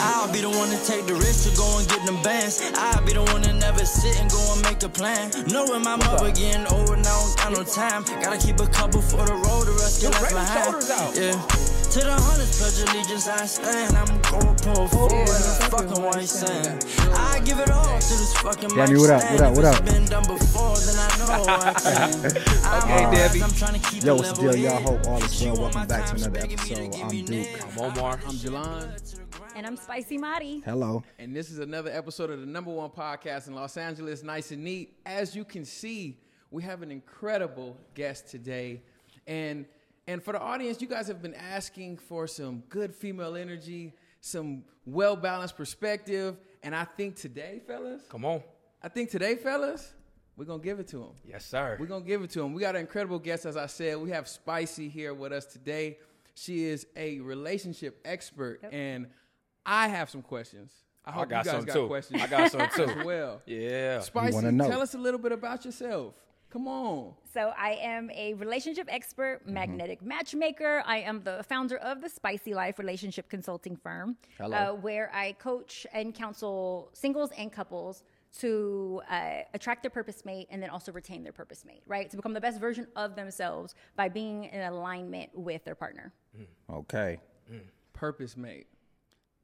I'll be the one to take the risk to go and get them bands. I'll be the one to never sit and go and make a plan. Knowing my mother getting older now, got no time. Gotta keep a couple for the road, the rest get left behind. Yeah. To the hundreds, pledge allegiance, I stand. I'm going to pull forward in the fucking white sand. I give it all to this fucking Danny, what up? What up? What up? Been done before, Okay, Debbie. I'm trying to keep Yo, it what's the level deal? Y'all hope all is well. Welcome back to another episode. I'm Duke. I'm Omar. I'm Jalon, And I'm Spicy Mari. Hello. And this is another episode of the number one podcast in Los Angeles, Nice and Neat. As you can see, we have an incredible guest today. And and for the audience, you guys have been asking for some good female energy, some well-balanced perspective. And I think today, fellas, Come on. I think today, fellas, we're gonna give it to him. Yes, sir. We're gonna give it to him. We got an incredible guest, as I said. We have Spicy here with us today. She is a relationship expert, and I have some questions. I hope got you guys some got too. questions. I got some too. as well. Yeah. Spicy, wanna know. tell us a little bit about yourself. Come on. So I am a relationship expert, Mm-hmm. magnetic matchmaker. I am the founder of the Spicy Life relationship consulting firm, Hello. Uh, where I coach and counsel singles and couples to uh, attract their purpose mate and then also retain their purpose mate, right? To become the best version of themselves by being in alignment with their partner. Okay. Purpose mate.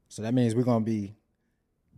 So that means we're gonna be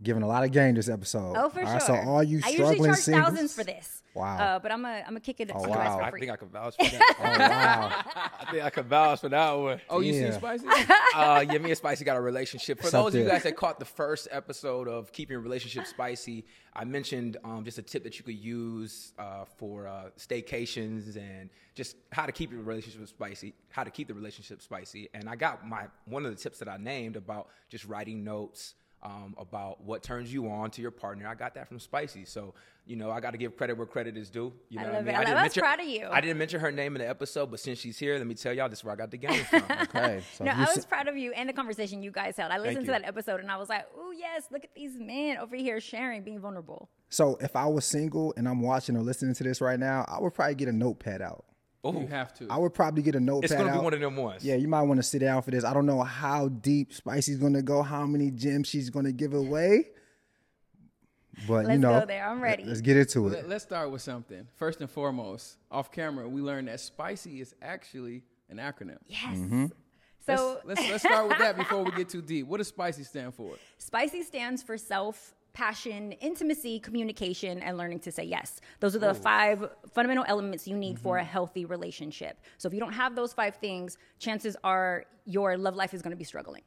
giving a lot of game this episode. Oh, for All sure. right, so all you I struggling usually charge singles, thousands for this. Wow. Uh, but I'm gonna I'm gonna kick it Oh, to wow. for I think I can vouch for that. Oh wow. I think I can vouch for that one. Oh, you Yeah. see Spicy? Uh, yeah, me and Spicy got a relationship. For It's up those of you guys that caught the first episode of Keeping Your Relationship Spicy, I mentioned um, just a tip that you could use uh, for uh, staycations and just how to keep your relationship spicy, how to keep the relationship spicy. And I got my one of the tips that I named about just writing notes um, about what turns you on to your partner. I got that from Spicy. So, you know, I got to give credit where credit is due. You I know love what it. I I mean? love- I was mention- proud of you. I didn't mention her name in the episode, but since she's here, let me tell y'all this is where I got the game from. Okay. So No, if you I si- was proud of you and the conversation you guys held. I listened to that episode and I was like, "Oh yes, look at these men over here sharing, being vulnerable." so if I was single and I'm watching or listening to this right now, I would probably get a notepad out. You have to. I would probably get a notepad it's gonna be out. one of them ones. Yeah, you might want to sit down for this. I don't know how deep Spicy's gonna go, how many gems she's gonna give away. But you Let's know, go there. I'm ready. Let's get into it. Let, us start with something. First and foremost, off camera, we learned that Spicy is actually an acronym. Yes. Mm-hmm. So let's, let's let's start with that before we get too deep. What does Spicy stand for? Spicy stands for self, passion, intimacy, communication, and learning to say yes. Those are the five fundamental elements you need for a Mm-hmm. healthy relationship. So if you don't have those five things, chances are your love life is going to be struggling.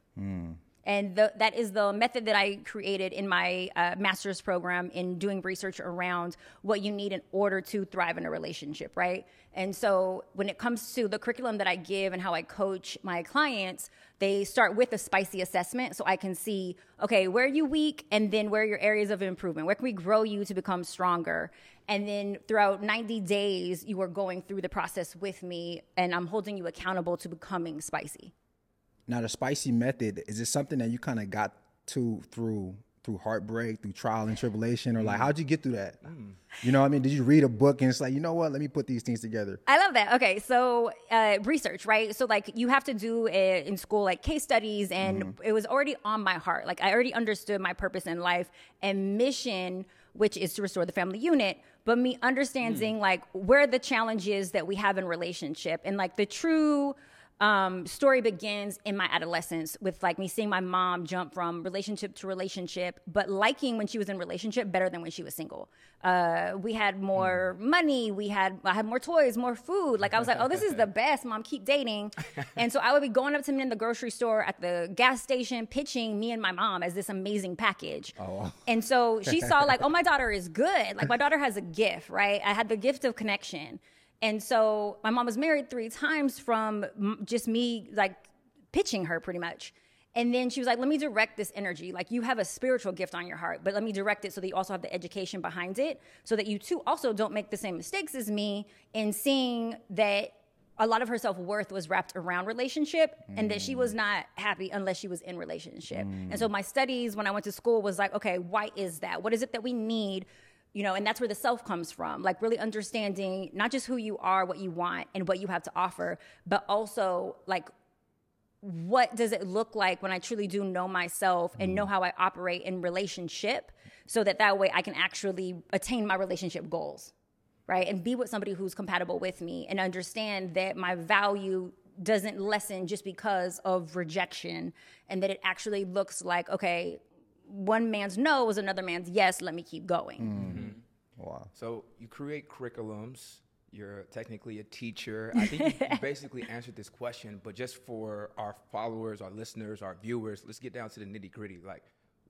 And the, that is the method that I created in my uh, master's program in doing research around what you need in order to thrive in a relationship, right? And so when it comes to the curriculum that I give and how I coach my clients, they start with a spicy assessment so I can see, okay, where are you weak? And then where are your areas of improvement? Where can we grow you to become stronger? And then throughout 90 days, you are going through the process with me, and I'm holding you accountable to becoming spicy. Now, the spicy method is it something that you kind of got to through through heartbreak, through trial and tribulation, or like mm. how'd you get through that? Mm. You know, what I mean, did you read a book and it's like, you know what? Let me put these things together. I love that. Okay, so uh, research, right? So like you have to do it in school, like case studies, and mm-hmm. it was already on my heart. Like I already understood my purpose in life and mission, which is to restore the family unit. But me understanding mm. like where the challenges that we have in relationship and like the true um, story begins in my adolescence with like me seeing my mom jump from relationship to relationship, but liking when she was in relationship better than when she was single. Uh, we had more money, we had I had more toys, more food. Like I was like, oh, this is the best, mom. Keep dating. and so I would be going up to me in the grocery store, at the gas station, pitching me and my mom as this amazing package. Oh. And so she saw like, oh, my daughter is good. Like my daughter has a gift, right? I had the gift of connection. And so my mom was married three times from just me like pitching her pretty much. And then she was like, let me direct this energy. Like, you have a spiritual gift on your heart, but let me direct it so that you also have the education behind it, so that you too also don't make the same mistakes as me in seeing that a lot of her self worth was wrapped around relationship and that she was not happy unless she was in relationship. And so, my studies when I went to school was like, okay, why is that? What is it that we need? You know and that's where the self comes from like really understanding not just who you are what you want and what you have to offer but also like what does it look like when i truly do know myself and know mm. how i operate in relationship so that that way i can actually attain my relationship goals right? And be with somebody who's compatible with me and understand that my value doesn't lessen just because of rejection and that it actually looks like okay one man's no is another man's yes let me keep going mm-hmm. Mm-hmm. Wow. So you create curriculums. You're technically a teacher. I think you, you basically answered this question, but just for our followers, our listeners, our viewers, let's get down to the nitty gritty. Like,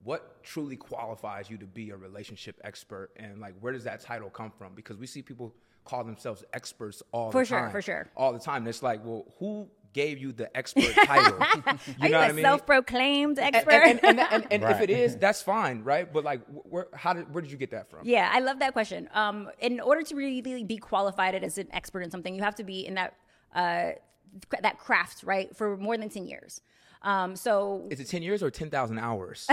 what truly qualifies you to be a relationship expert, and like, where does that title come from? Because we see people call themselves experts all For the sure, time. for sure. all the time. And it's like, well, who gave you the expert title? you are you know a what I mean? self-proclaimed and, expert and, and, and, and if it is, that's fine, right? But like, where, how did, where did you get that from? Yeah, I love that question. Um, in order to really be qualified as an expert in something, you have to be in that uh, that craft, right, for more than ten years. Um, so Is it 10 years or 10,000 hours?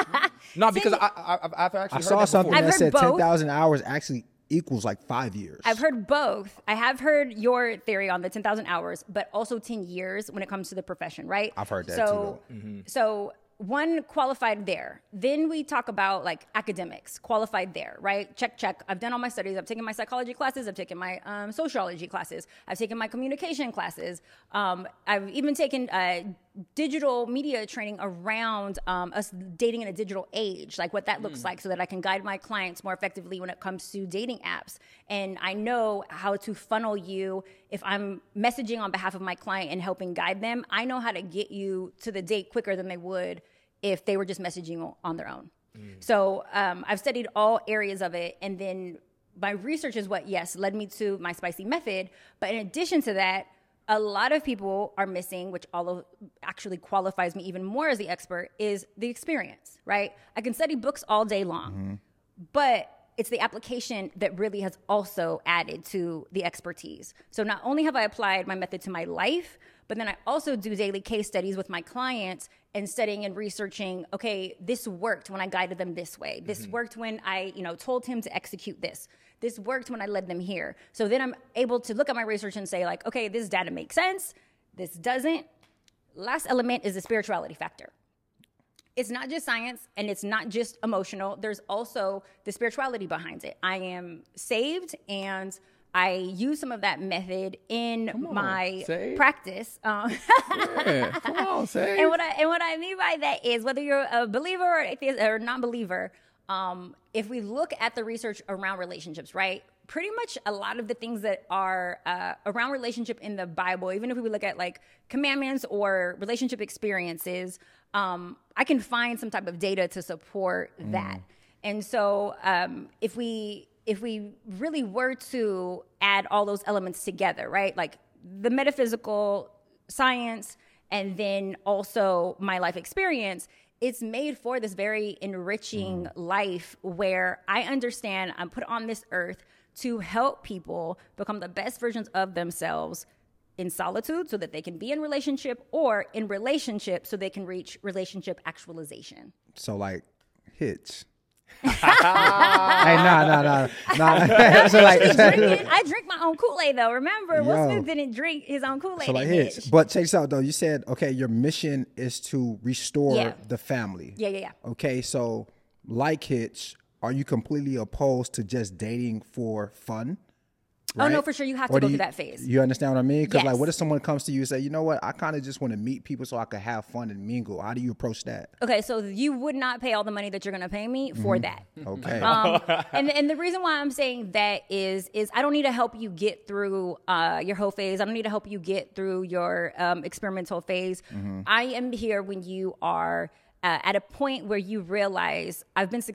no, because I, I, I've- I've actually I heard saw that something before. I've that heard said both. 10,000 hours actually equals like five years. I've heard both. I have heard your theory on the ten thousand hours, but also ten years when it comes to the profession, right? I've heard that so, too, So one qualified there. Then we talk about like academics, qualified there, right? Check, check. I've done all my studies. I've taken my psychology classes. I've taken my um, sociology classes. I've taken my communication classes. Um, I've even taken uh, digital media training around um, us dating in a digital age, like what that looks like, so that I can guide my clients more effectively when it comes to dating apps. And I know how to funnel you if I'm messaging on behalf of my client and helping guide them. I know how to get you to the date quicker than they would if they were just messaging on their own. So um, I've studied all areas of it, and then my research is what yes led me to my spicy method. But in addition to that, a lot of people are missing, which all of actually qualifies me even more as the expert, is the experience. Right? I can study books all day long, mm-hmm. but it's the application that really has also added to the expertise. So not only have I applied my method to my life, but then I also do daily case studies with my clients and studying and researching, okay, this worked when I guided them this way. This mm-hmm. worked when I, you know, told him to execute this. This worked when I led them here. So then I'm able to look at my research and say like, okay, this data makes sense. This doesn't. Last element is the spirituality factor it's not just science and it's not just emotional. There's also the spirituality behind it. I am saved and I use some of that method in my saved? practice. Um, Yeah, come on, and what I and what I mean by that is whether you're a believer or atheist or non-believer, um, if we look at the research around relationships, right? Pretty much a lot of the things that are uh, around relationship in the Bible, even if we look at like commandments or relationship experiences, um, I can find some type of data to support that. And so um, if we if we really were to add all those elements together, right? Like the metaphysical science and then also my life experience, it's made for this very enriching mm. life where I understand I'm put on this earth to help people become the best versions of themselves in solitude so that they can be in relationship or in relationship so they can reach relationship actualization. So like Hitch. hey, nah, nah, nah, nah. so like, Drinking- I drink my own Kool Aid though. Remember, Will Smith didn't drink his own Kool Aid. so like. Hitch. But check this out though. You said okay, your mission is to restore Yeah. the family. Yeah, yeah, yeah. Okay, so like Hitch, are you completely opposed to just dating for fun? Oh no, right? for sure. You have Or to go you- through that phase. You understand what I mean? Because like, what if someone comes to you and say, you know what, I kind of just want to meet people so I could have fun and mingle. How do you approach that? Okay, so you would not pay all the money that you're going to pay me for Mhm. that. Okay. Um, and and the reason why I'm saying that is is I don't need to help you get through uh, your whole phase. I don't need to help you get through your um, experimental phase. Mhm. I am here when you are uh, at a point where you realize I've been. Suc-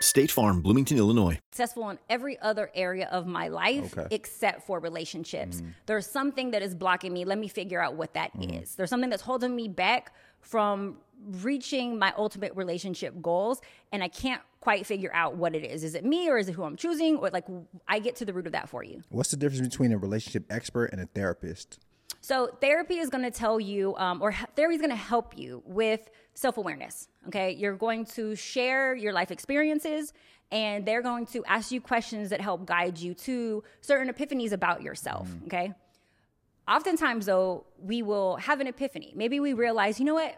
State Farm, Bloomington, Illinois. successful in every other area of my life Okay. except for relationships. Mm. There's something that is blocking me. Let me figure out what that mm. is. There's something that's holding me back from reaching my ultimate relationship goals and I can't quite figure out what it is. Is it me or is it who I'm choosing or like I get to the root of that for you. What's the difference between a relationship expert and a therapist? So therapy is going to tell you, um, or therapy is going to help you with self awareness. Okay, you're going to share your life experiences, and they're going to ask you questions that help guide you to certain epiphanies about yourself. Okay. Oftentimes, though, we will have an epiphany. Maybe we realize, you know what?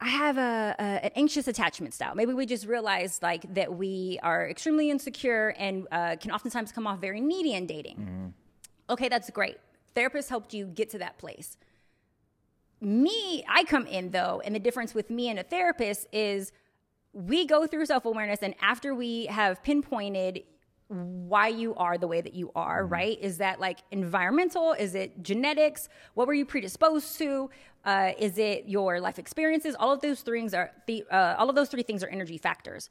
I have a, a an anxious attachment style. Maybe we just realize like that we are extremely insecure and uh, can oftentimes come off very needy in dating. Okay, that's great. Therapist helped you get to that place. Me, I come in though, and the difference with me and a therapist is we go through self awareness, and after we have pinpointed why you are the way that you are, right? Is that like environmental? Is it genetics? What were you predisposed to? Uh, is it your life experiences? All of those things are the uh, all of those three things are energy factors.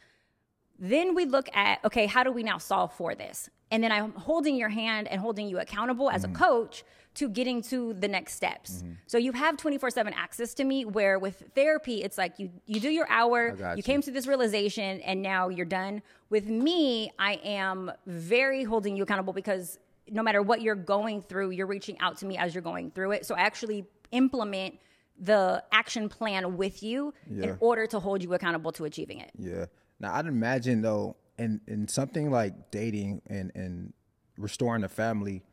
Then we look at, okay, how do we now solve for this? And then I'm holding your hand and holding you accountable as a mm. coach to getting to the next steps. Mm-hmm. So you have 24/7 access to me where with therapy it's like you you do your hour, you you. came to this realization and now you're done. With me, I am very holding you accountable because no matter what you're going through, you're reaching out to me as you're going through it. So I actually implement the action plan with you Yeah. in order to hold you accountable to achieving it. Yeah. Now I'd imagine though, in in something like dating and and restoring a family,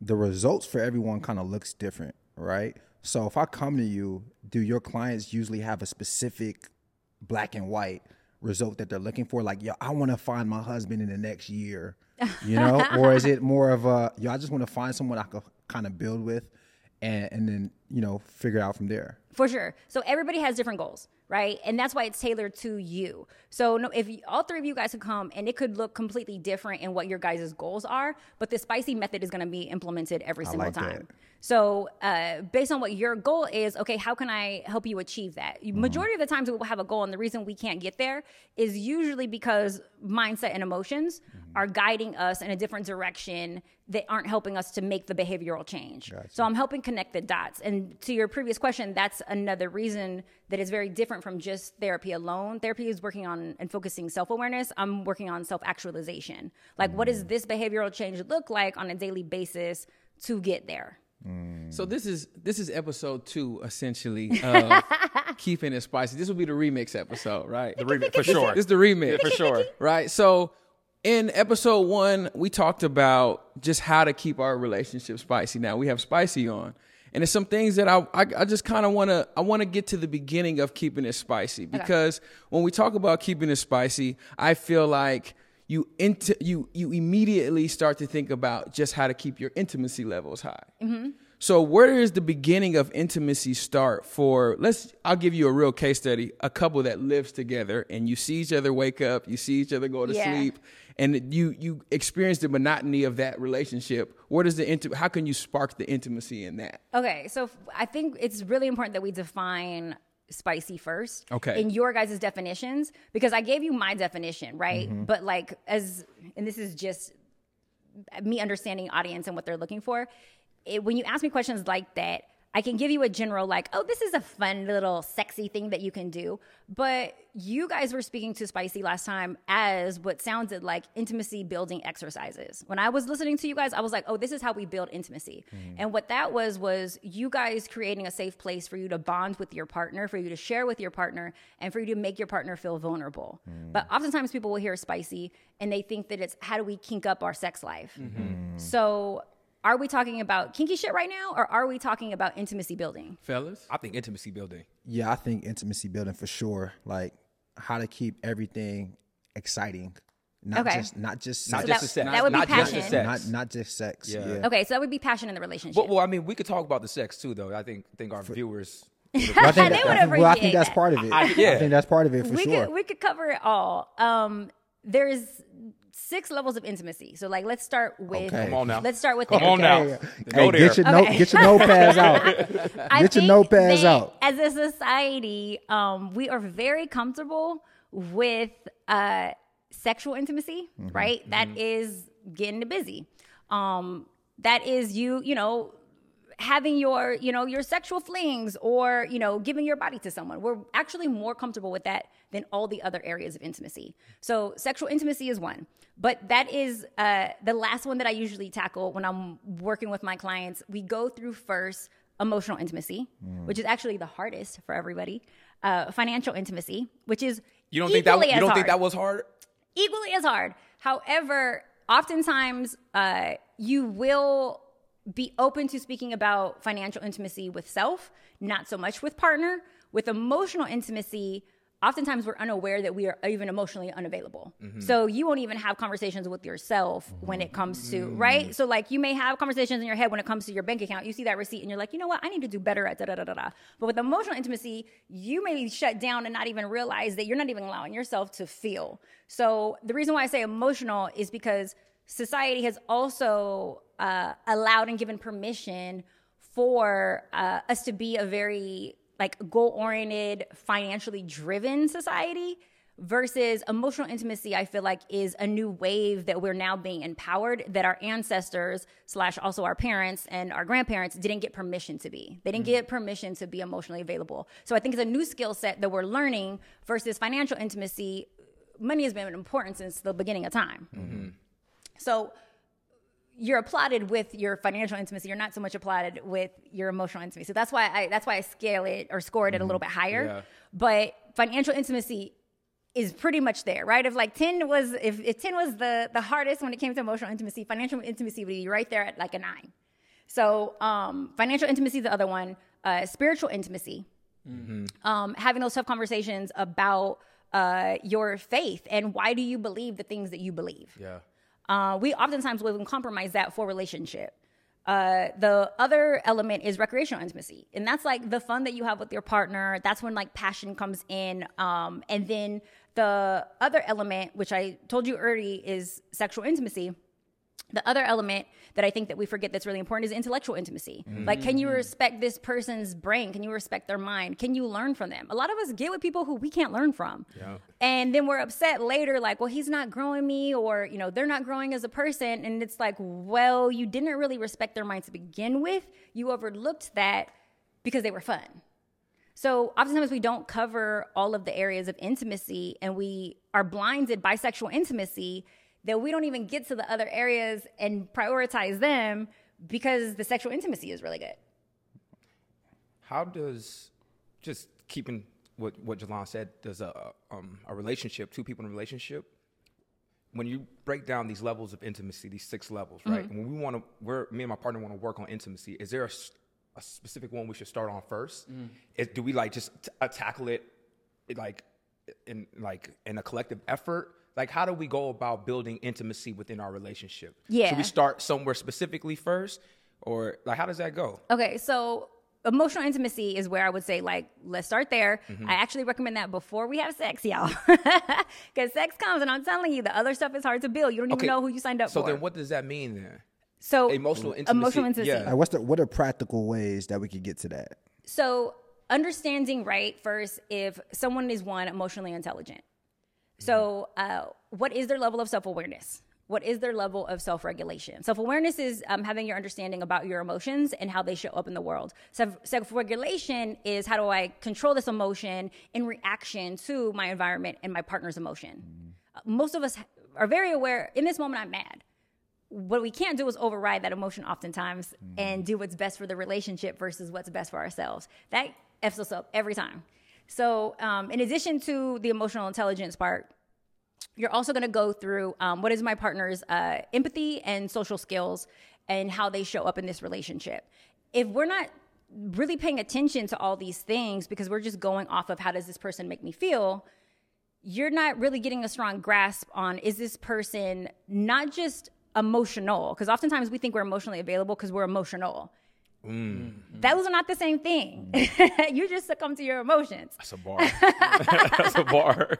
the results for everyone kind of looks different, right? So if I come to you, do your clients usually have a specific black and white result that they're looking for? Like, yo, I want to find my husband in the next year, you know, or is it more of a, yo, I just want to find someone I could kind of build with, and and then you know figure it out from there. For sure. So everybody has different goals, right? And that's why it's tailored to you. So no, if you, all three of you guys could come, and it could look completely different in what your guys' goals are, but the spicy method is going to be implemented every single like that. time. So uh, based on what your goal is, okay, how can I help you achieve that? Mm-hmm. Majority of the times we will have a goal, and the reason we can't get there is usually because mindset and emotions Mm-hmm. are guiding us in a different direction that aren't helping us to make the behavioral change. So I'm helping connect the dots. And to your previous question, that's another reason that is very different from just therapy alone. Therapy is working on and focusing self awareness. I'm working on self actualization. Like, what Mm. does this behavioral change look like on a daily basis to get there? So this is this is episode two essentially of keeping it spicy. This will be the remix episode, right? The remix, for sure. This is the remix, Yeah, for sure. Right. So in episode one, we talked about just how to keep our relationship spicy. Now we have spicy on, and it's some things that I I, I just kind of want to I want to get to the beginning of keeping it spicy because when we talk about keeping it spicy, I feel like you into you you immediately start to think about just how to keep your intimacy levels high. Mhm. So where does the beginning of intimacy start for let's I'll give you a real case study, a couple that lives together and you see each other wake up, you see each other go to Yeah. sleep and you you experience the monotony of that relationship. Where does the inti- how can you spark the intimacy in that? Okay, so I think it's really important that we define spicy first. Okay. In your guys' definitions, because I gave you my definition, right? Mhm. But like as and this is just me understanding audience and what they're looking for. It, when you ask me questions like that, I can give you a general like, oh, this is a fun little sexy thing that you can do. But you guys were speaking to spicy last time as what sounded like intimacy building exercises. When I was listening to you guys, I was like, oh, this is how we build intimacy. Mm-hmm. And what that was was you guys creating a safe place for you to bond with your partner, for you to share with your partner, and for you to make your partner feel vulnerable. Mm. But oftentimes people will hear spicy and they think that it's how do we kink up our sex life. Mm-hmm. So are we talking about kinky shit right now or are we talking about intimacy building? Fellas? I think intimacy building. Yeah, I think intimacy building for sure. Like how to keep everything exciting. Not Okay. just not just Not So just that- the sex. that would be not just passion. sex. Not not just sex. Yeah. Yeah. Okay, so that would be passion in the relationship. Well, well, I mean, we could talk about the sex too, though. I think think our viewers. But I think, They that- would I well, I think that's that. part of it. I- I, think that's part of it for we sure. could we could cover it all. Um, there's six levels of intimacy. So like let's start with Okay. Come on now. Let's start with Come there. on now. Hey, Go there. get your note, Okay. get your notepads out. I Get your think notepads that out. As a society, um, we are very comfortable with uh, sexual intimacy, Mm-hmm. right? That is getting busy. Um, that is you, you know, having your, you know, your sexual flings or, you know, giving your body to someone. We're actually more comfortable with that than all the other areas of intimacy. So sexual intimacy is one. But that is uh, the last one that I usually tackle when I'm working with my clients. We go through first emotional intimacy, Mm. which is actually the hardest for everybody. Uh, financial intimacy, which is You don't think that? You don't think that was hard? equally as hard. However, oftentimes uh, you will be open to speaking about financial intimacy with self, not so much with partner. With emotional intimacy, oftentimes we're unaware that we are even emotionally unavailable. Mm-hmm. So you won't even have conversations with yourself when it comes to, right? Mm. So like you may have conversations in your head when it comes to your bank account. You see that receipt and you're like, you know what? I need to do better at da da da da da. But with emotional intimacy, you may be shut down and not even realize that you're not even allowing yourself to feel. So the reason why I say emotional is because society has also uh, allowed and given permission for uh, us to be a very like goal oriented, financially driven society versus emotional intimacy i feel like is a new wave that we're now being empowered that our ancestors slash also our parents and our grandparents didn't get permission to be. They didn't get permission to be emotionally available. So i think it's a new skill set that we're learning versus financial intimacy. Money has been important since the beginning of time so you're applauded with your financial intimacy. You're not so much applauded with your emotional intimacy. So that's why I that's why I scale it or scored it a little bit higher. Yeah. But financial intimacy is pretty much there, right? If like 10 was if, if 10 was the the hardest when it came to emotional intimacy, financial intimacy would be right there at like a nine. So um financial intimacy is the other one. Uh spiritual intimacy um, having those tough conversations about uh, your faith and why do you believe the things that you believe. Yeah. Uh, we oftentimes will compromise that for relationship. Uh, the other element is recreational intimacy, and that's like the fun that you have with your partner. That's when like passion comes in, um, and then the other element, which I told you early, is sexual intimacy. The other element that I think that we forget that's really important is intellectual intimacy. Mm. Like, can you respect this person's brain? Can you respect their mind? Can you learn from them? A lot of us get with people who we can't learn from. Yeah. And then we're upset later, like, well, he's not growing me, or, you know, they're not growing as a person. And it's like, well, you didn't really respect their mind to begin with. You overlooked that because they were fun. So oftentimes we don't cover all of the areas of intimacy and we are blinded by sexual intimacy that we don't even get to the other areas and prioritize them because the sexual intimacy is really good. How does just keeping what what Jalon said? Does a um, a relationship, two people in a relationship, when you break down these levels of intimacy, these six levels, right? Mm-hmm. When we want to, we're me and my partner want to work on intimacy. Is there a specific one we should start on first? Is, do we like just t- uh, tackle it like in like in a collective effort? Like how do we go about building intimacy within our relationship? Yeah. Should we start somewhere specifically first, or like how does that go? Okay, so emotional intimacy is where I would say, like, let's start there. Mhm. I actually recommend that before we have sex, y'all. Because sex comes, and I'm telling you, the other stuff is hard to build. You don't even know who you signed up So for. So then, what does that mean then? So emotional intimacy. emotional intimacy. Yeah. Like, what's the what are practical ways that we could get to that? So understanding, right, first, if someone is one emotionally intelligent. So uh, what is their level of self-awareness? What is their level of self-regulation? Self-awareness is um, having your understanding about your emotions and how they show up in the world. Self- self-regulation is how do I control this emotion in reaction to my environment and my partner's emotion. Uh, most of us are very aware. In this moment, I'm mad what we can't do is override that emotion oftentimes and do what's best for the relationship versus what's best for ourselves. That f's us up every time. So, um, in addition to the emotional intelligence part, you're also going to go through um, what is my partner's uh, empathy and social skills and how they show up in this relationship. If we're not really paying attention to all these things because we're just going off of how does this person make me feel, you're not really getting a strong grasp on is this person not just emotional because oftentimes we think we're emotionally available because we're emotional Mm. Mm-hmm. those are not the same thing mm. you just succumb to your emotions That's a bar. That's a bar.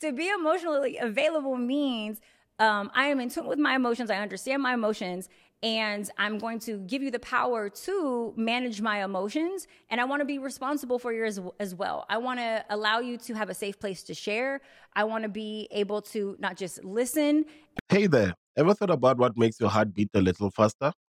to be emotionally available means um, I am in tune with my emotions. I understand my emotions, and I'm going to give you the power to manage my emotions. And I want to be responsible for yours as well. I want to allow you to have a safe place to share. I want to be able to not just listen. Hey there, ever thought about what makes your heart beat a little faster?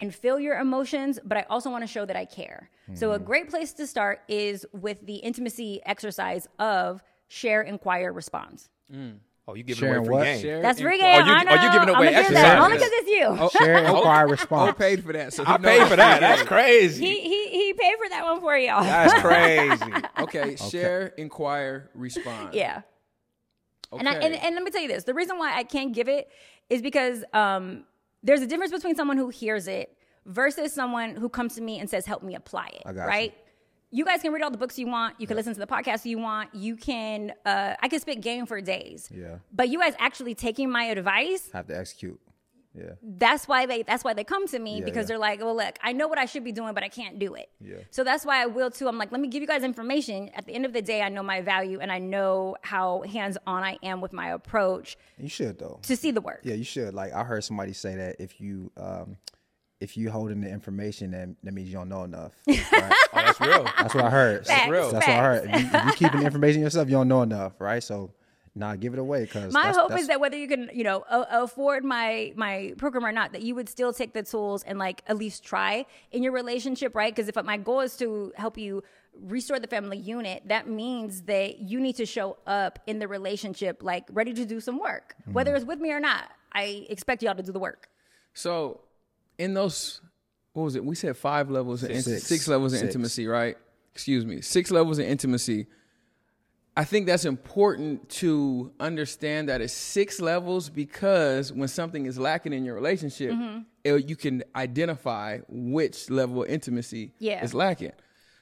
And feel your emotions, but I also want to show that I care. So, Mm-hmm. a great place to start is with the intimacy exercise of share, inquire, respond. Oh, you giving Sharing away free what? game? Share That's free inquire- game. Are you- I know. are you giving away I'ma do that. Only because it's you. Oh, Share, oh, inquire, Oh, response. paid for that. So I he knows paid it's for that. That's crazy. He, he, he paid for that one for y'all. That's crazy. Okay, share, inquire, respond. yeah. Okay. And, I, and, and let me tell you this the reason why I can't give it is because um, there's a difference between someone who hears it versus someone who comes to me and says, help me apply it. I got you. right? You. guys can read all the books you want. You can listen to the podcast you want. You can, uh, I can spit game for days. Yeah. But you guys actually taking my advice, Have to execute. Yeah. that's why they that's why they come to me Yeah, because yeah. they're like, well, look, I know what I should be doing, but I can't do it. Yeah. So that's why I will too. I'm like, let me give you guys information. At the end of the day, I know my value and I know how hands on I am with my approach You should though. to see the work. Yeah, you should. Like I heard somebody say that if you um if you holding the information, then that means you don't know enough. Right? Oh, that's real. That's what I heard. That's real. That's what I heard. If you, if you keeping the information yourself, you don't know enough, right? So, nah, give it away because My hope is that whether you can, you know, a- afford my my program or not, that you would still take the tools and like at least try in your relationship, right? Because if uh, my goal is to help you restore the family unit, that means that you need to show up in the relationship like ready to do some work, mm-hmm. whether it's with me or not. I expect y'all to do the work. So, in those, what was it? We said five levels of Six. inti- six levels of Six. intimacy, right? Excuse me, six levels of intimacy. I think that's important to understand that it's six levels because when something is lacking in your relationship, Mm-hmm. it- you can identify which level of intimacy Yeah. is lacking.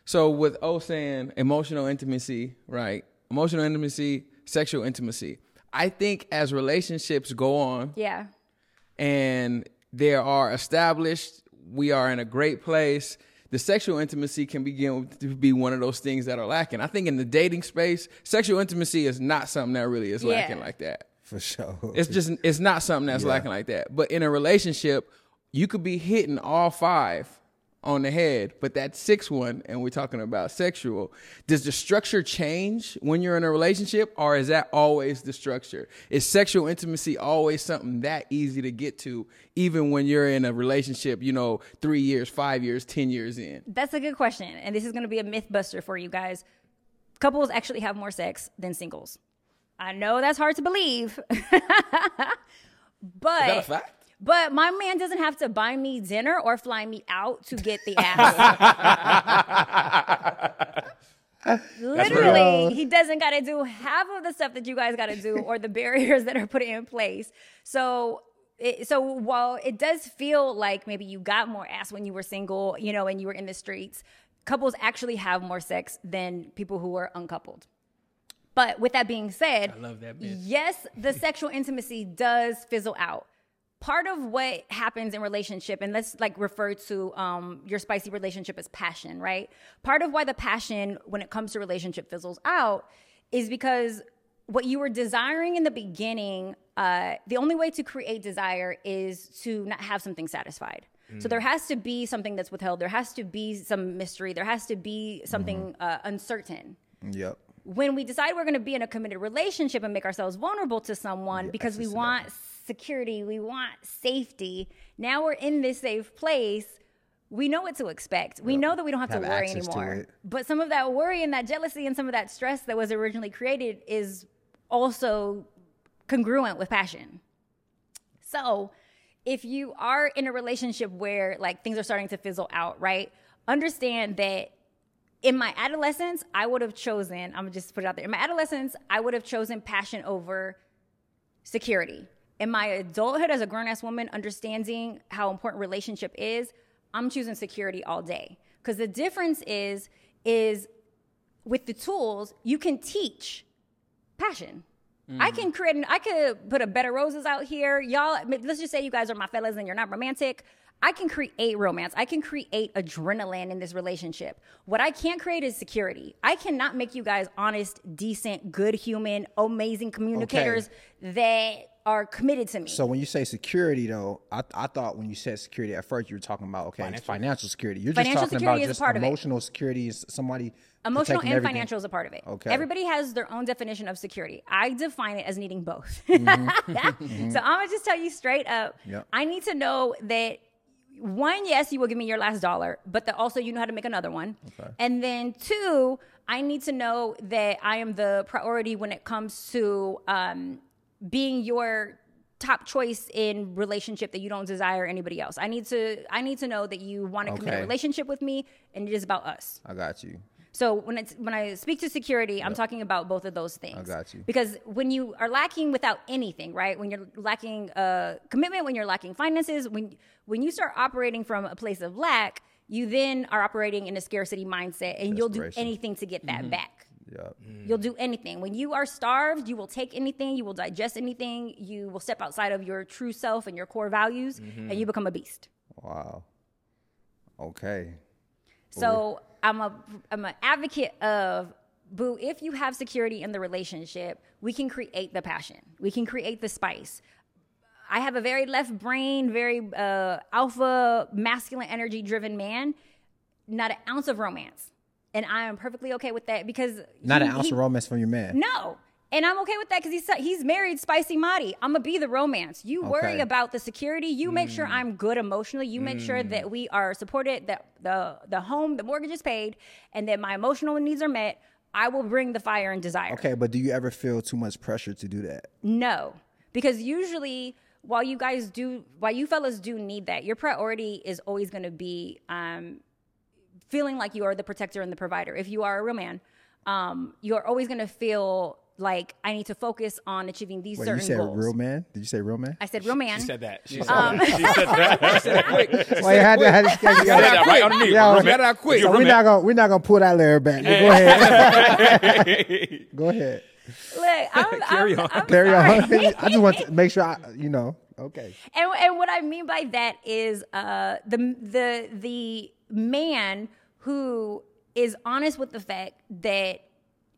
So with O saying emotional intimacy, right? Emotional intimacy, sexual intimacy. I think as relationships go on, Yeah. and they are established, we are in a great place, the sexual intimacy can begin to be one of those things that are lacking. I think in the dating space, sexual intimacy is not something that really is Yeah. lacking like that. For sure. It's just it's not something that's Yeah. lacking like that. But in a relationship, you could be hitting all five on the head, but that sixth one, and we're talking about sexual, does the structure change when you're in a relationship, or is that always the structure? Is sexual intimacy always something that easy to get to, even when you're in a relationship, you know, three years, five years, ten years in? That's a good question. And this is going to be a myth buster for you guys. Couples actually have more sex than singles. I know that's hard to believe. but Is that a fact? But my man doesn't have to buy me dinner or fly me out to get the ass. Literally, he doesn't got to do half of the stuff that you guys got to do or the barriers that are put in place. So, it, so while it does feel like maybe you got more ass when you were single, you know, and you were in the streets, couples actually have more sex than people who are uncoupled. But with that being said, I love that yes, the sexual intimacy does fizzle out. Part of what happens in relationship, and let's like refer to um, your spicy relationship as passion, right? Part of why the passion, when it comes to relationship, fizzles out, is because what you were desiring in the beginning, uh, the only way to create desire is to not have something satisfied. So Mm. there has to be something that's withheld. There has to be some mystery. There has to be something uh, uncertain Yep. when we decide we're going to be in a committed relationship and make ourselves vulnerable to someone because we want security, we want safety. Now we're in this safe place. We know what to expect. We know that we don't have, Have to worry access to anymore. But some of that worry and that jealousy and some of that stress that was originally created is also congruent with passion. So, if you are in a relationship where like things are starting to fizzle out, right? Understand that in my adolescence, I would have chosen, I'm gonna just put it out there. In my adolescence, I would have chosen passion over security. In my adulthood as a grown ass woman, understanding how important relationship is, I'm choosing security all day. Because the difference is, is with the tools, you can teach passion. I mm-hmm. can create, an, I could put a bed of roses out here. Y'all, let's just say you guys are my fellas and you're not romantic. I can create romance. I can create adrenaline in this relationship. What I can't create is security. I cannot make you guys honest, decent, good human, amazing communicators that are committed to me. So when you say security, though, I, I thought when you said security at first, you were talking about okay, financial, financial security. You're Financial just talking security about is a just part of it. emotional security. Is somebody Emotional and everything. financial is a part of it. Okay. Everybody has their own definition of security. I define it as needing both. Mhm. So I'm gonna just tell you straight up. Yep. I need to know that one, yes, you will give me your last dollar, but that also you know how to make another one. Okay. And then two, I need to know that I am the priority when it comes to um, being your top choice in relationship that you don't desire anybody else. I need to I need to know that you want to commit a relationship with me and it is about us. I got you. So when it's when I speak to security, I'm talking about both of those things. I got you. Because when you are lacking without anything, right? When you're lacking uh, commitment, when you're lacking finances, when when you start operating from a place of lack, you then are operating in a scarcity mindset, and you'll do anything to get that Mhm. back. Yep. You'll do anything. When you are starved, you will take anything, you will digest anything, you will step outside of your true self and your core values, Mhm. and you become a beast. Wow. Okay. So I'm a I'm an advocate of boo. If you have security in the relationship, we can create the passion. We can create the spice. I have a very left brain, very uh, alpha, masculine energy driven man. Not an ounce of romance, and I am perfectly okay with that because Not he- an ounce he- of romance from your man. no. And I'm okay with that because he's he's married Spicy Mari. I'm gonna be the romance. You worry about the security. You make sure Mm. I'm good emotionally. You make sure Mm. that we are supported, that the the home, the mortgage is paid, and that my emotional needs are met. I will bring the fire and desire. Okay, but do you ever feel too much pressure to do that? No, because usually while you guys do, while you fellas do need that, your priority is always going to be um, feeling like you are the protector and the provider. If you are a real man, um, you're always going to feel like I need to focus on achieving these Wait, you certain said goals. real man? Did you say real man? I said real man. She said that. She Um, said that. She said that. She said it quick. She Well, you had to, quick. had to, She said that right underneath. Yeah, Real man. Out quick. So we're not gonna we're not gonna pull that layer back. Go ahead. Go ahead. Look, I'm, Carry I'm, on. I'm Carry sorry. on. I just want to make sure I, you know. Okay. And, and what I mean by that is uh, the the the man who is honest with the fact that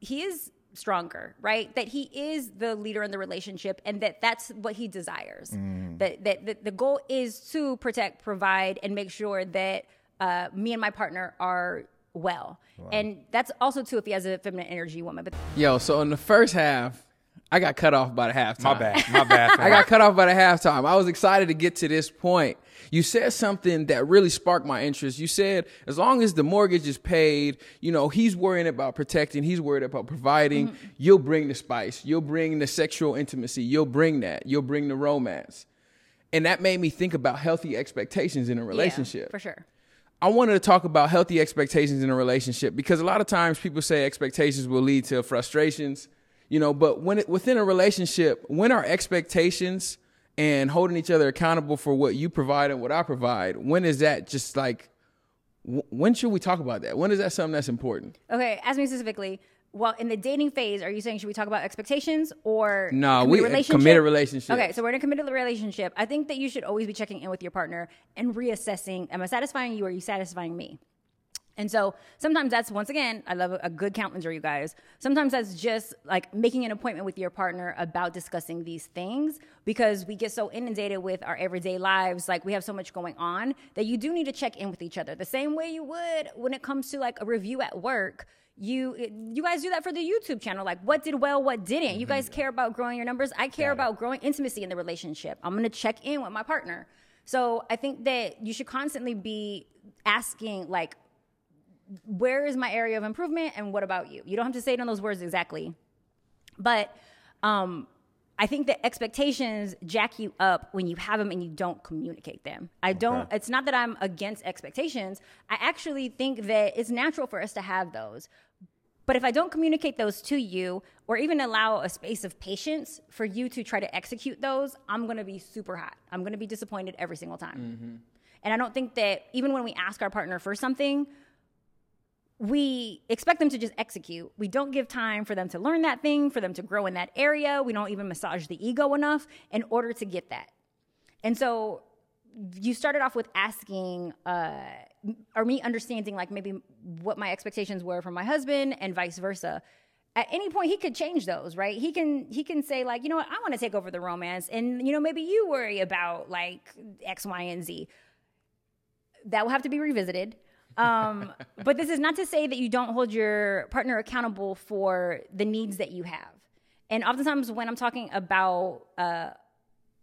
he is stronger, right? That he is the leader in the relationship, and that that's what he desires. Mm. That, that that the goal is to protect, provide, and make sure that uh, me and my partner are well. And that's also too if he has a feminine energy woman. But Yo, so in the first half, I got cut off by the halftime. My bad. My bad. I got cut off by the halftime. I was excited to get to this point. You said something that really sparked my interest. You said as long as the mortgage is paid, you know, he's worrying about protecting, he's worried about providing, mm-hmm. you'll bring the spice, you'll bring the sexual intimacy, you'll bring that, you'll bring the romance. And that made me think about healthy expectations in a relationship. yeah, for sure. I wanted to talk about healthy expectations in a relationship because a lot of times people say expectations will lead to frustrations, you know, but when it, within a relationship, when our expectations and holding each other accountable for what you provide and what I provide, when is that just like, when should we talk about that? When is that something that's important? Okay, ask me specifically. Well, in the dating phase, are you saying should we talk about expectations or No, committed we- uh, relationship? committed relationships. Okay, so we're in a committed relationship. I think that you should always be checking in with your partner and reassessing: Am I satisfying you? Or are you satisfying me? And so sometimes that's once again, I love a, good count you guys. Sometimes that's just like making an appointment with your partner about discussing these things because we get so inundated with our everyday lives, like we have so much going on that you do need to check in with each other. The same way you would when it comes to like a review at work. You you guys do that for the YouTube channel. Like what did well, what didn't. You guys mm-hmm. care about growing your numbers. I care about growing intimacy in the relationship. I'm gonna check in with my partner. So I think that you should constantly be asking like where is my area of improvement and what about you? You don't have to say it in those words exactly. But um i think that expectations jack you up when you have them and you don't communicate them. I don't it's not that i'm against expectations. I actually think that it's natural for us to have those. But if I don't communicate those to you or even allow a space of patience for you to try to execute those, I'm going to be super hot. I'm going to be disappointed every single time. And I don't think that even when we ask our partner for something, we expect them to just execute. We don't give time for them to learn that thing, for them to grow in that area. We don't even massage the ego enough in order to get that. And so you started off with asking, uh, or me understanding like maybe what my expectations were from my husband and vice versa. At any point, he could change those, right? He can he can say like, you know what, I want to take over the romance, and you know maybe you worry about like X, Y, and Z. That will have to be revisited. Um, but this is not to say that you don't hold your partner accountable for the needs that you have. And oftentimes, when I'm talking about uh,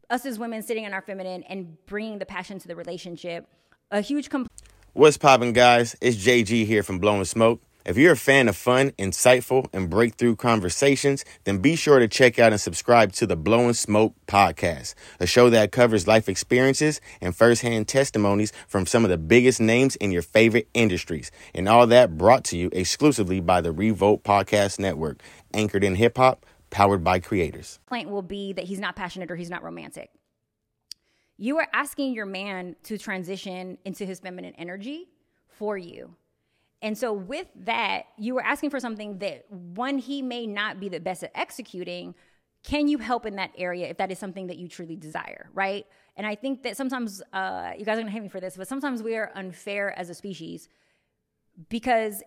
us as women sitting in our feminine and bringing the passion to the relationship, a huge comp- What's poppin', guys? It's JG here from Blowing Smoke. If you're a fan of fun, insightful, and breakthrough conversations, then be sure to check out and subscribe to the Blowing Smoke podcast, a show that covers life experiences and firsthand testimonies from some of the biggest names in your favorite industries. And all that brought to you exclusively by the Revolt Podcast Network, anchored in hip hop, powered by creators. complaint will be that he's not passionate or he's not romantic. You are asking your man to transition into his feminine energy for you. And so, with that, you were asking for something that one, he may not be the best at executing. Can you help in that area if that is something that you truly desire, right? And I think that sometimes, uh, you guys are gonna hate me for this, but sometimes we are unfair as a species because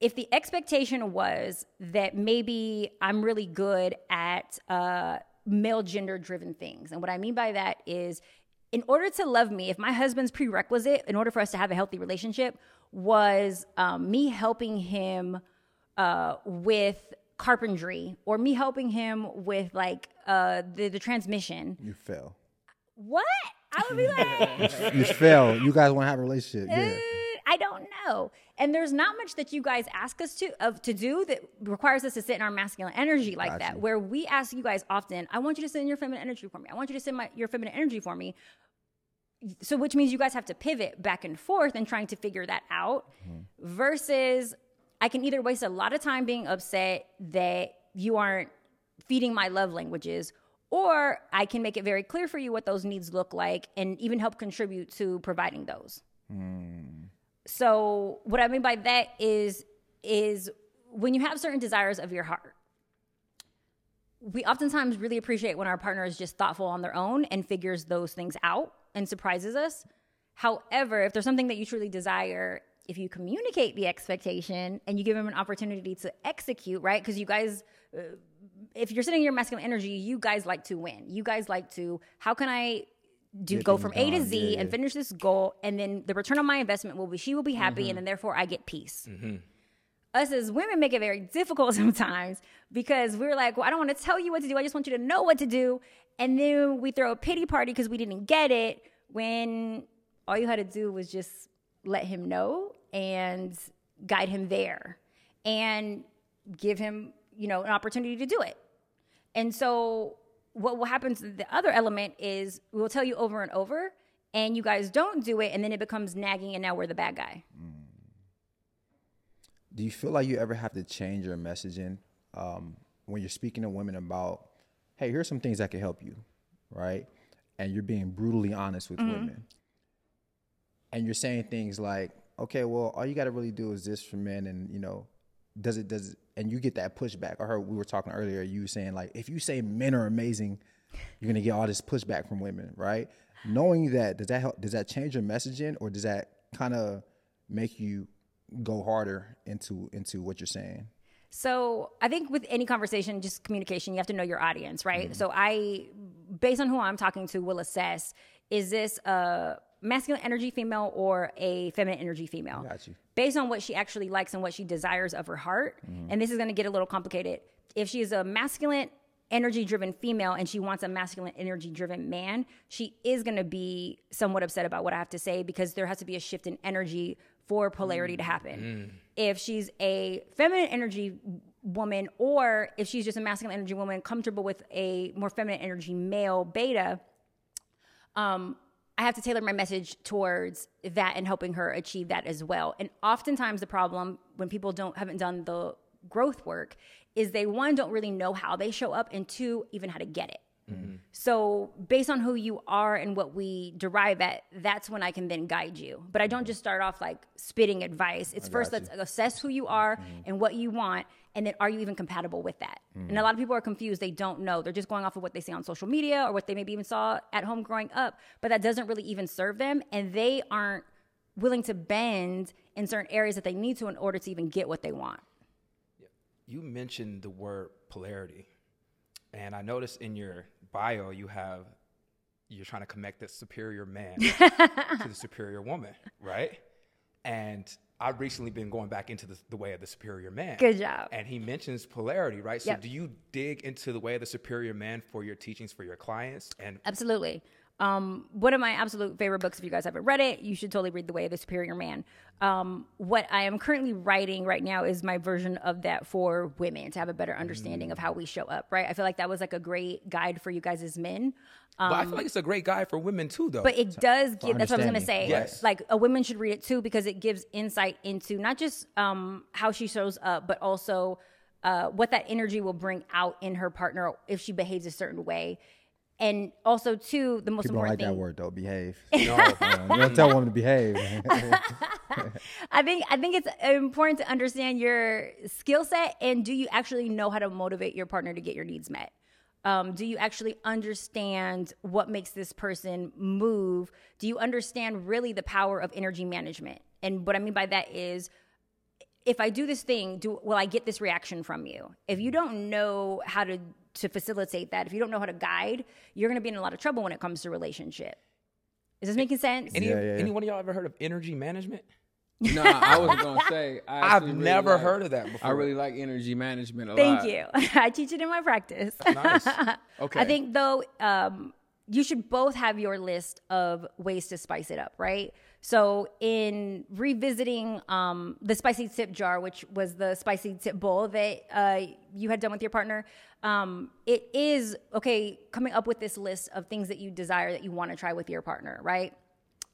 if the expectation was that maybe I'm really good at uh, male gender driven things, and what I mean by that is, in order to love me, if my husband's prerequisite in order for us to have a healthy relationship was um, me helping him uh, with carpentry or me helping him with like uh, the the transmission, You fail. what? I would be like. You fell. You guys want to have a relationship. Yeah. I don't know. And there's not much that you guys ask us to of to do that requires us to sit in our masculine energy like that. Where we ask you guys often, I want you to sit in your feminine energy for me. I want you to sit in my, your feminine energy for me. So which means you guys have to pivot back and forth and trying to figure that out mm-hmm. versus I can either waste a lot of time being upset that you aren't feeding my love languages or I can make it very clear for you what those needs look like and even help contribute to providing those. Hmm. So what I mean by that is is when you have certain desires of your heart, we oftentimes really appreciate when our partner is just thoughtful on their own and figures those things out and surprises us. However, if there's something that you truly desire, if you communicate the expectation and you give them an opportunity to execute, right? Because you guys, uh, if you're sitting in your masculine energy, you guys like to win. You guys like to, how can I do Get go from A to Z yeah, and finish this goal, and then the return on my investment will be she will be happy, and then therefore I get peace us as women make it very difficult sometimes because we're like, well, I don't want to tell you what to do. I just want you to know what to do. And then we throw a pity party because we didn't get it when all you had to do was just let him know and guide him there and give him, you know, an opportunity to do it. And so what will happen to the other element is we'll tell you over and over and you guys don't do it and then it becomes nagging and now we're the bad guy. Do you feel like you ever have to change your messaging um, when you're speaking to women about, hey, here's some things that can help you, right? And you're being brutally honest with Mhm. women. And you're saying things like, okay, well, all you got to really do is this for men, and you know, does it does it, and you get that pushback. I heard we were talking earlier. You were saying like, if you say men are amazing, you're gonna get all this pushback from women, right? Knowing that, does that help? Does that change your messaging, or does that kind of make you go harder into into what you're saying? So I think with any conversation, just communication, you have to know your audience, right? Mm-hmm. So I, based on who I'm talking to, will assess is this a masculine energy female or a feminine energy female? Got you. Based on what she actually likes and what she desires of her heart. Mm-hmm. And this is going to get a little complicated. If she is a masculine energy driven female and she wants a masculine energy driven man, she is going to be somewhat upset about what I have to say because there has to be a shift in energy for polarity to happen. If she's a feminine energy woman or if she's just a masculine energy woman comfortable with a more feminine energy male beta, um, I have to tailor my message towards that and helping her achieve that as well. And oftentimes the problem when people don't haven't done the growth work is they one don't really know how they show up and two even how to get it. Mm-hmm. So based on who you are and what we derive at, that's when I can then guide you. But I don't mm-hmm. just start off like spitting advice. It's first got let's assess who you are mm-hmm. and what you want, and then are you even compatible with that? And a lot of people are confused. They don't know. They're just going off of what they see on social media or what they maybe even saw at home growing up, but that doesn't really even serve them, and they aren't willing to bend in certain areas that they need to in order to even get what they want. You mentioned the word polarity, and I noticed in your bio you have you're trying to connect the superior man to the superior woman, right? And I've recently been going back into the, the way of the superior man. Good job. And he mentions polarity, right? So Yep. do you dig into the way of the superior man for your teachings for your clients? And Absolutely. Um, one of my absolute favorite books, if you guys haven't read it, you should totally read The Way of the Superior Man. Um, what I am currently writing right now is my version of that for women to have a better understanding of how we show up, right? I feel like that was like a great guide for you guys as men. but I Um, feel like it's a great guide for women too, though. but it does give. That's what I was gonna say. Yes. Like a woman should read it too because it gives insight into not just um, how she shows up, but also uh, what that energy will bring out in her partner if she behaves a certain way. And also, too, the most People don't like thing. that word though. Behave. Uh, you don't tell women to behave. I think I think it's important to understand your skill set and do you actually know how to motivate your partner to get your needs met? Um, do you actually understand what makes this person move? Do you understand really the power of energy management? And what I mean by that is if I do this thing, do will I get this reaction from you? If you don't know how to to facilitate that, if you don't know how to guide, you're going to be in a lot of trouble when it comes to relationship. Is this making sense? any, any one of y'all ever heard of energy management? No, I was gonna say. I I've really never like- heard of that before. I really like energy management a Thank lot. Thank you. I teach it in my practice. Nice. Okay. I think though, um, you should both have your list of ways to spice it up, right? So in revisiting um, the spicy tip jar, which was the spicy tip bowl that uh, you had done with your partner, um, it is okay coming up with this list of things that you desire that you want to try with your partner, right?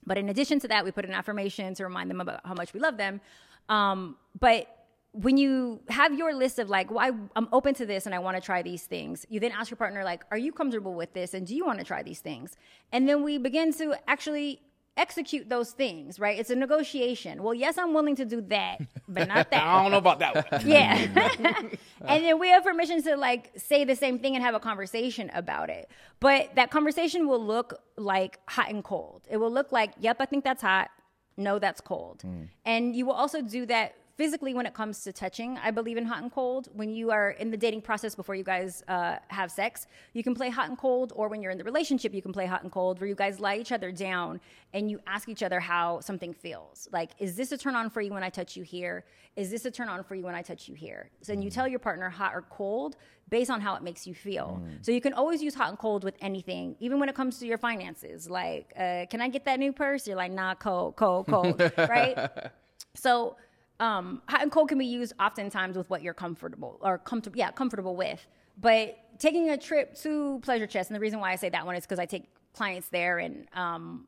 But in addition to that, we put an affirmation to remind them about how much we love them. Um, but when you have your list of like, well, I, I'm open to this and I want to try these things, you then ask your partner, like, are you comfortable with this? And do you want to try these things? And then we begin to actually execute those things, right? It's a negotiation. Well, yes, I'm willing to do that, but not that. I don't know about that one. Yeah. and then we have permission to like say the same thing and have a conversation about it. But that conversation will look like hot and cold. It will look like, yep, I think that's hot. No, that's cold. Mm. And you will also do that physically when it comes to touching. I believe in hot and cold. When you are in the dating process before you guys uh, have sex, you can play hot and cold, or when you're in the relationship, you can play hot and cold, where you guys lie each other down and you ask each other how something feels. Like, is this a turn on for you when I touch you here? Is this a turn on for you when I touch you here? So then you tell your partner hot or cold based on how it makes you feel. So you can always use hot and cold with anything, even when it comes to your finances. Like, uh, can I get that new purse? You're like, nah, cold, cold, cold, right? So um, hot and cold can be used oftentimes with what you're comfortable or comfortable, yeah, comfortable with. But taking a trip to Pleasure Chest, and the reason why I say that one is because I take clients there and um,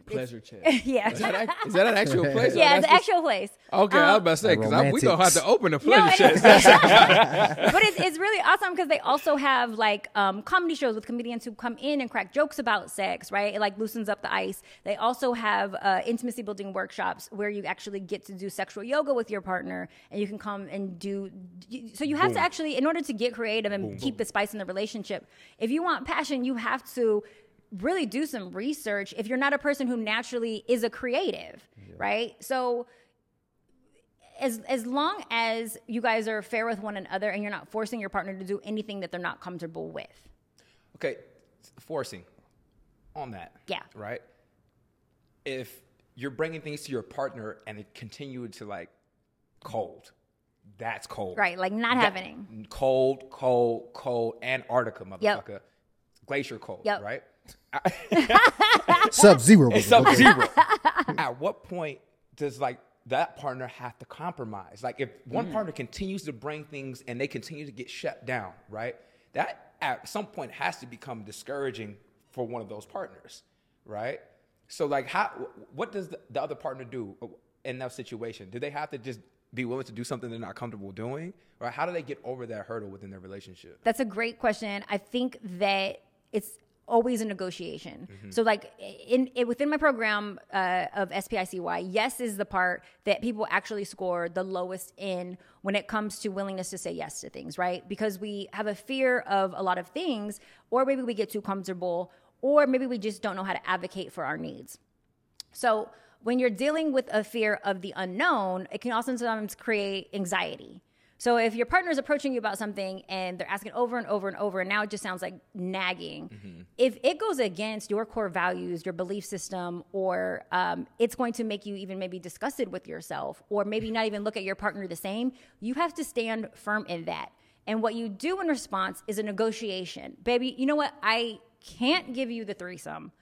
Pleasure Chest. yeah, Is that, ac- is that an actual place? or yeah, it's an just- actual place. Okay, I was about to say because we gonna have to open a pleasure it is- chest. but it's, it's really awesome because they also have like um, comedy shows with comedians who come in and crack jokes about sex, right? It like loosens up the ice. They also have uh, intimacy building workshops where you actually get to do sexual yoga with your partner, and you can come and do. So you have to actually, in order to get creative and Boom, keep the spice in the relationship, if you want passion, you have to really do some research if you're not a person who naturally is a creative, right? So as as long as you guys are fair with one another and you're not forcing your partner to do anything that they're not comfortable with. Okay, forcing on that. Yeah. Right? If you're bringing things to your partner and it continue to like cold, that's cold. Right, like not That- happening. Cold, cold, cold. Antarctica, motherfucker. Yep. Glacier cold, Yep. right? Sub-zero, It's sub-zero. At what point does like that partner have to compromise? Like if one Mm. partner continues to bring things and they continue to get shut down, right? That at some point has to become discouraging for one of those partners, right? So like how what does the, the other partner do in that situation? Do they have to just be willing to do something they're not comfortable doing? Or how do they get over that hurdle within their relationship? That's a great question. I think that it's always a negotiation. Mhm. So, like in, in within my program uh, of SPICY, yes is the part that people actually score the lowest in when it comes to willingness to say yes to things, right? Because we have a fear of a lot of things, or maybe we get too comfortable, or maybe we just don't know how to advocate for our needs. So when you're dealing with a fear of the unknown, it can also sometimes create anxiety. So if your partner is approaching you about something and they're asking over and over and over, and now it just sounds like nagging. If it goes against your core values, your belief system, or um, it's going to make you even maybe disgusted with yourself, or maybe not even look at your partner the same, you have to stand firm in that. And what you do in response is a negotiation. Baby, you know what? I can't give you the threesome.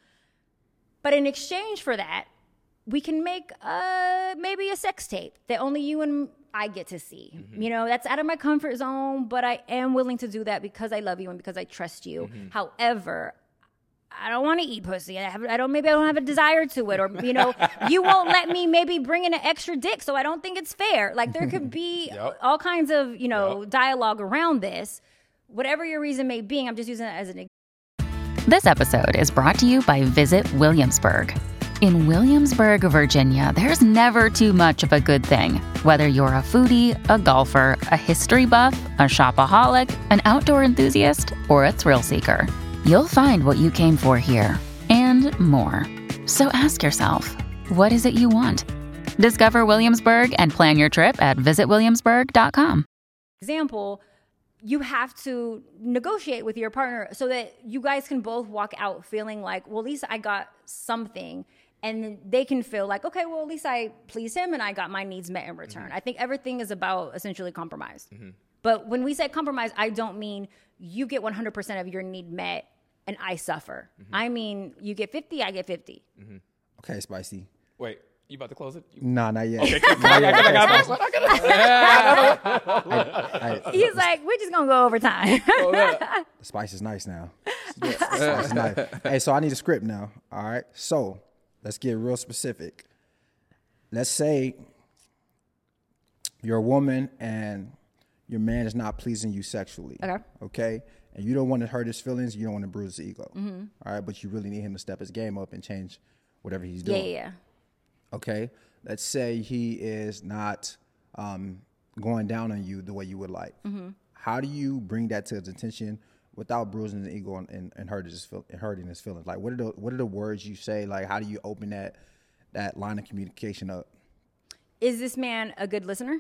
But in exchange for that, we can make uh maybe a sex tape that only you and I get to see. You know, that's out of my comfort zone, but I am willing to do that because I love you and because I trust you. However, I don't want to eat pussy. I, have, I don't. Maybe I don't have a desire to it, or you know, you won't let me maybe bring in an extra dick, so I don't think it's fair. Like there could be Yep. all kinds of you know dialogue around this. Whatever your reason may be, I'm just using it as an This episode is brought to you by Visit Williamsburg. In Williamsburg, Virginia, there's never too much of a good thing. Whether you're a foodie, a golfer, a history buff, a shopaholic, an outdoor enthusiast, or a thrill seeker, you'll find what you came for here and more. So ask yourself, what is it you want? Discover Williamsburg and plan your trip at visitwilliamsburg.com. example, you have to negotiate with your partner so that you guys can both walk out feeling like, well, at least I got something. And they can feel like, okay, well, at least I please him and I got my needs met in return. Mm-hmm. I think everything is about essentially compromise. Mm-hmm. But when we say compromise, I don't mean you get 100% of your need met and I suffer. Mm-hmm. I mean, you get 50, I get 50. Okay, spicy. Wait, you about to close it? You- Nah, not yet. Okay, Not yet. I got- I I got- I- I- He's like, we're just going to go over time. The spice is nice now. The spice is nice. Hey, so I need a script now. All right. So let's get real specific. Let's say you're a woman and your man is not pleasing you sexually. Okay. Okay. And you don't want to hurt his feelings. You don't want to bruise his ego. Mhm. All right. But you really need him to step his game up and change whatever he's doing. yeah, yeah. Okay. Let's say he is not um, going down on you the way you would like. Mhm. How do you bring that to his attention without bruising the ego and, and, and hurting his feel, hurting his feelings? Like, what are the what are the words you say? Like, how do you open that that line of communication up? Is this man a good listener?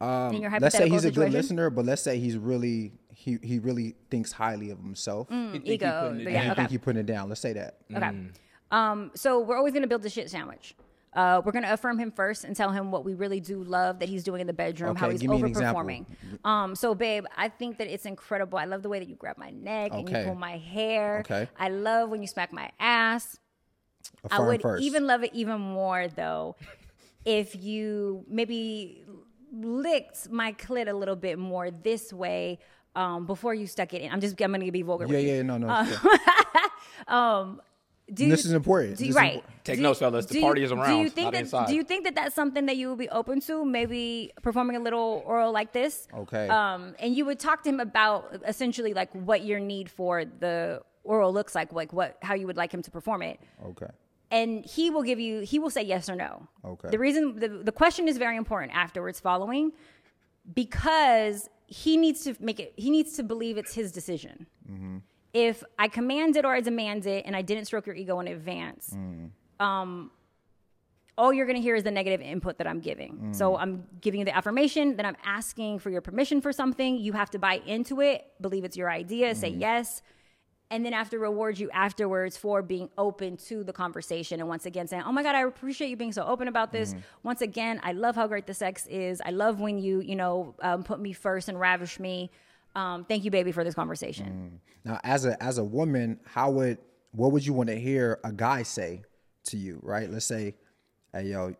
Um, In your let's say hypothetical he's a good listener, but let's say he's really he he really thinks highly of himself. Mm, think he ego, it yeah, okay. think he putting it down. Let's say that. Okay. Um, so we're always going to build the shit sandwich. Uh, we're going to affirm him first and tell him what we really do love that he's doing in the bedroom, how he's give me an overperforming. Um, so, babe, I think that it's incredible. I love the way that you grab my neck and you pull my hair. Okay. I love when you smack my ass. I would first. even love it even more though if you maybe licked my clit a little bit more this way um, before you stuck it in. I'm just I'm gonna be vulgar. Yeah, with you. yeah, no, no, um, do This is important. do- This is right. impor- Take Do notes, you- fellas. The party you- is Do you around, think not that? inside. Do you think that that's something that you would be open to? Maybe performing a little oral like this. Okay. Um, and you would talk to him about essentially like what your need for the oral looks like, like what how you would like him to perform it Okay. and he will give you he will say yes or no Okay. the reason the, the question is very important afterwards following because he needs to make it he needs to believe it's his decision Mm-hmm. If i command it or i demand it and i didn't stroke your ego in advance Mm. um all you're going to hear is the negative input that i'm giving so Mm. i'm giving you the affirmation then i'm asking for your permission for something you have to buy into it believe it's your idea say Mm. yes and then after reward you afterwards for being open to the conversation and once again saying oh my god i appreciate you being so open about this Mm-hmm. once again i love how great the sex is i love when you you know um, put me first and ravish me um, thank you baby for this conversation Now, as a as a woman, how would what would you want to hear a guy say to you? Right? Let's say, hey yo,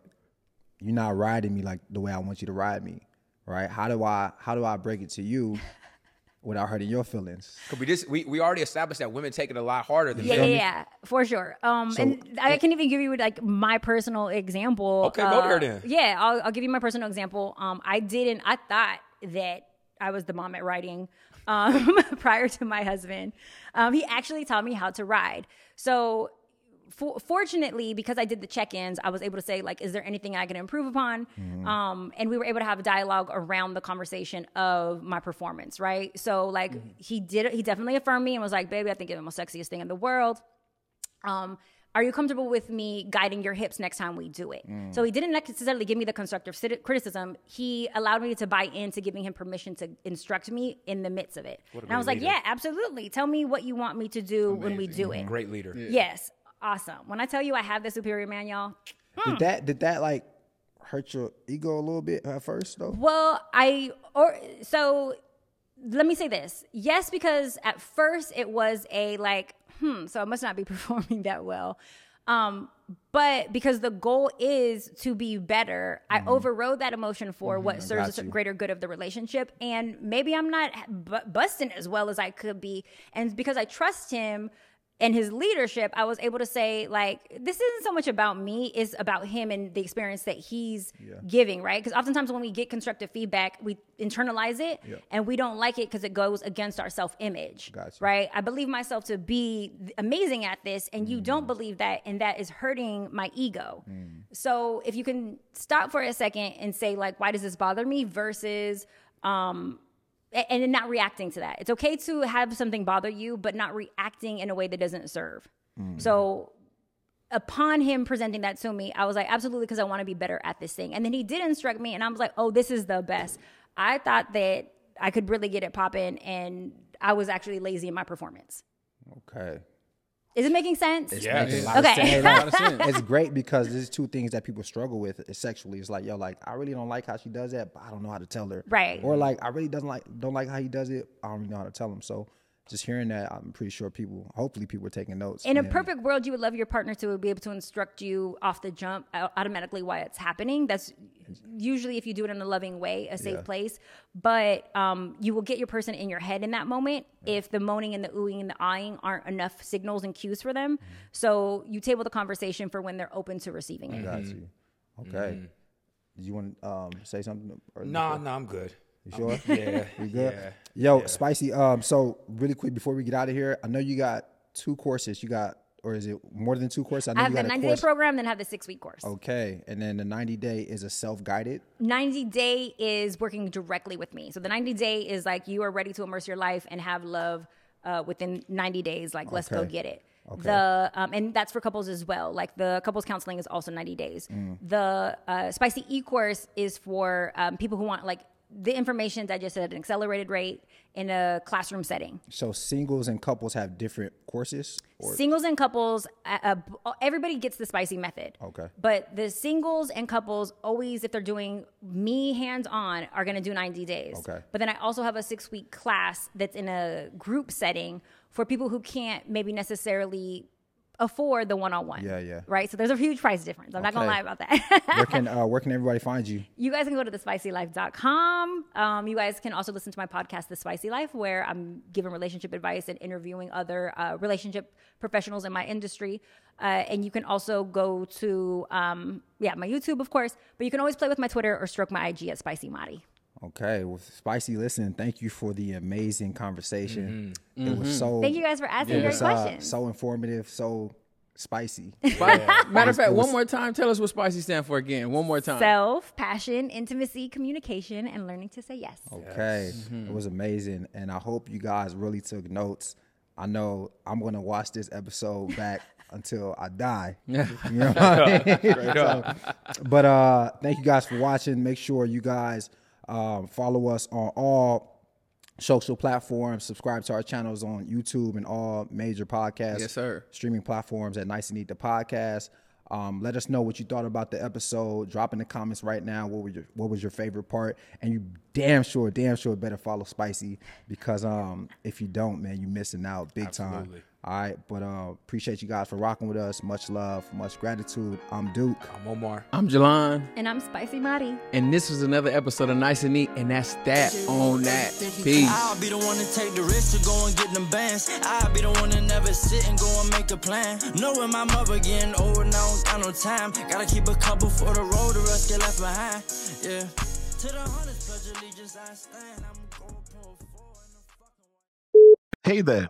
you're not riding me like the way I want you to ride me. Right? How do I how do I break it to you without hurting your feelings? Cause we just we, we already established that women take it a lot harder than yeah, men. yeah, yeah, for sure. Um, So- and I can even give you like my personal example. Okay, go there Uh, then. Yeah, I'll, I'll give you my personal example. Um, I didn't. I thought that I was the mom at riding. Um, prior to my husband, um, he actually taught me how to ride. So. For, fortunately, because I did the check-ins, I was able to say like, "Is there anything I can improve upon?" Um, and we were able to have a dialogue around the conversation of my performance, right? So, like, he did, he definitely affirmed me and was like, "Baby, I think you're the most sexiest thing in the world." um, are you comfortable with me guiding your hips next time we do it? Mm. So he didn't necessarily give me the constructive criticism. He allowed me to buy into giving him permission to instruct me in the midst of it. And I was great like, yeah, absolutely. Tell me what you want me to do when we do it. Great leader. Yes, awesome. When I tell you I have the superior man, y'all. Hmm. Did that did that like hurt your ego a little bit at first though? Well, I or so let me say this. Yes, because at first it was a like, hmm, so I must not be performing that well. Um, but because the goal is to be better, I overrode that emotion for what serves the greater good of the relationship. And maybe I'm not bu- busting as well as I could be. And because I trust him and his leadership, I was able to say, like, this isn't so much about me, it's about him and the experience that he's giving, right? Because oftentimes when we get constructive feedback, we internalize it Yeah. and we don't like it because it goes against our self image, Gotcha. right? I believe myself to be amazing at this, and you Mm. don't believe that, and that is hurting my ego. So if you can stop for a second and say, like, why does this bother me versus, um, and not reacting to that. It's okay to have something bother you, but not reacting in a way that doesn't serve. Mm-hmm. So upon him presenting that to me, I was like, absolutely, because I want to be better at this thing. And then he did instruct me, and I was like, oh, this is the best. I thought that I could really get it popping, and I was actually lazy in my performance. Okay. Is it making sense? It's Yes. making a lot Okay. sense. Of sense. it's great because there's two things that people struggle with is sexually. It's like, yo, like I really don't like how she does that, but I don't know how to tell her. Right. Or like I really doesn't like don't like how he does it. I don't really know how to tell him. So just hearing that, I'm pretty sure people, hopefully, people are taking notes. In a And- perfect world, you would love your partner to be able to instruct you off the jump automatically why it's happening. That's usually if you do it in a loving way, a safe Yeah. place. But um, you will get your person in your head in that moment if the moaning and the oohing and the eyeing aren't enough signals and cues for them. So you table the conversation for when they're open to receiving it. Got you. Okay. Did you want to um, say something? or- Nah, nah, I'm good. You sure? Yeah, You good? yeah, Yo, yeah. spicy. Um, so really quick before we get out of here, I know you got two courses. You got or is it more than two courses? I, know have you the got a 90 day program, then have the six week course. Okay, and then the 90 day is a self guided. 90 day is working directly with me. So the 90 day is like you are ready to immerse your life and have love uh, within 90 days. Like, let's go get it. Okay. The um, and that's for couples as well. Like the couples counseling is also 90 days. Mm. The uh, spicy e course is for um, people who want like the information digested at an accelerated rate in a classroom setting. So singles and couples have different courses. Or, Singles and couples, uh, everybody gets the spicy method. okay. But the singles and couples always, if they're doing me hands on, are going to do 90 days. Okay. But then I also have a six week class that's in a group setting for people who can't maybe necessarily afford the one on one. Yeah, yeah. Right? So there's a huge price difference. I'm not going to lie about that. where can uh, where can everybody find you? You guys can go to thespicylife.com. Um, you guys can also listen to my podcast, The Spicy Life, where I'm giving relationship advice and interviewing other uh, relationship professionals in my industry. Uh, and you can also go to, um, yeah, my YouTube, of course, but you can always play with my Twitter or stroke my IG at Spicy Mari. Okay, well, Spicy, listen, thank you for the amazing conversation. Mhm. It was Mhm. so. Thank you guys for asking it great was, uh, questions. so informative, so spicy. Matter of fact, was- one more time, tell us what spicy stand for again. One more time. Self, passion, intimacy, communication, and learning to say yes. Okay, Mm-hmm. it was amazing, and I hope you guys really took notes. I know I'm gonna watch this episode back until I die. Yeah. You know what I mean? So, but uh, thank you guys for watching. Make sure you guys um, follow us on all social platforms. Subscribe to our channels on YouTube and all major podcast Yes, sir. streaming platforms at Nice and Neat the podcast. Um, let us know what you thought about the episode. Drop in the comments right now. What was your What was your favorite part? And you damn sure, damn sure better follow Spicy because um, if you don't, man, you're missing out big time. Absolutely. All right, but uh, appreciate you guys for rocking with us. Much love, much gratitude. I'm Duke. I'm Omar. I'm Jalon. And I'm Spicy Mari. And this was another episode of Nice and Neat, and that's that on that. Peace. I'll be the one to take the risk to go and get them bands. I'll be the one to never sit and go and make a plan. Knowing my mother getting old and I don't got no time. Gotta keep a couple for the road, the rest get left behind. Yeah. To the hundreds, pledge allegiance, I stand. I'm going for Hey there,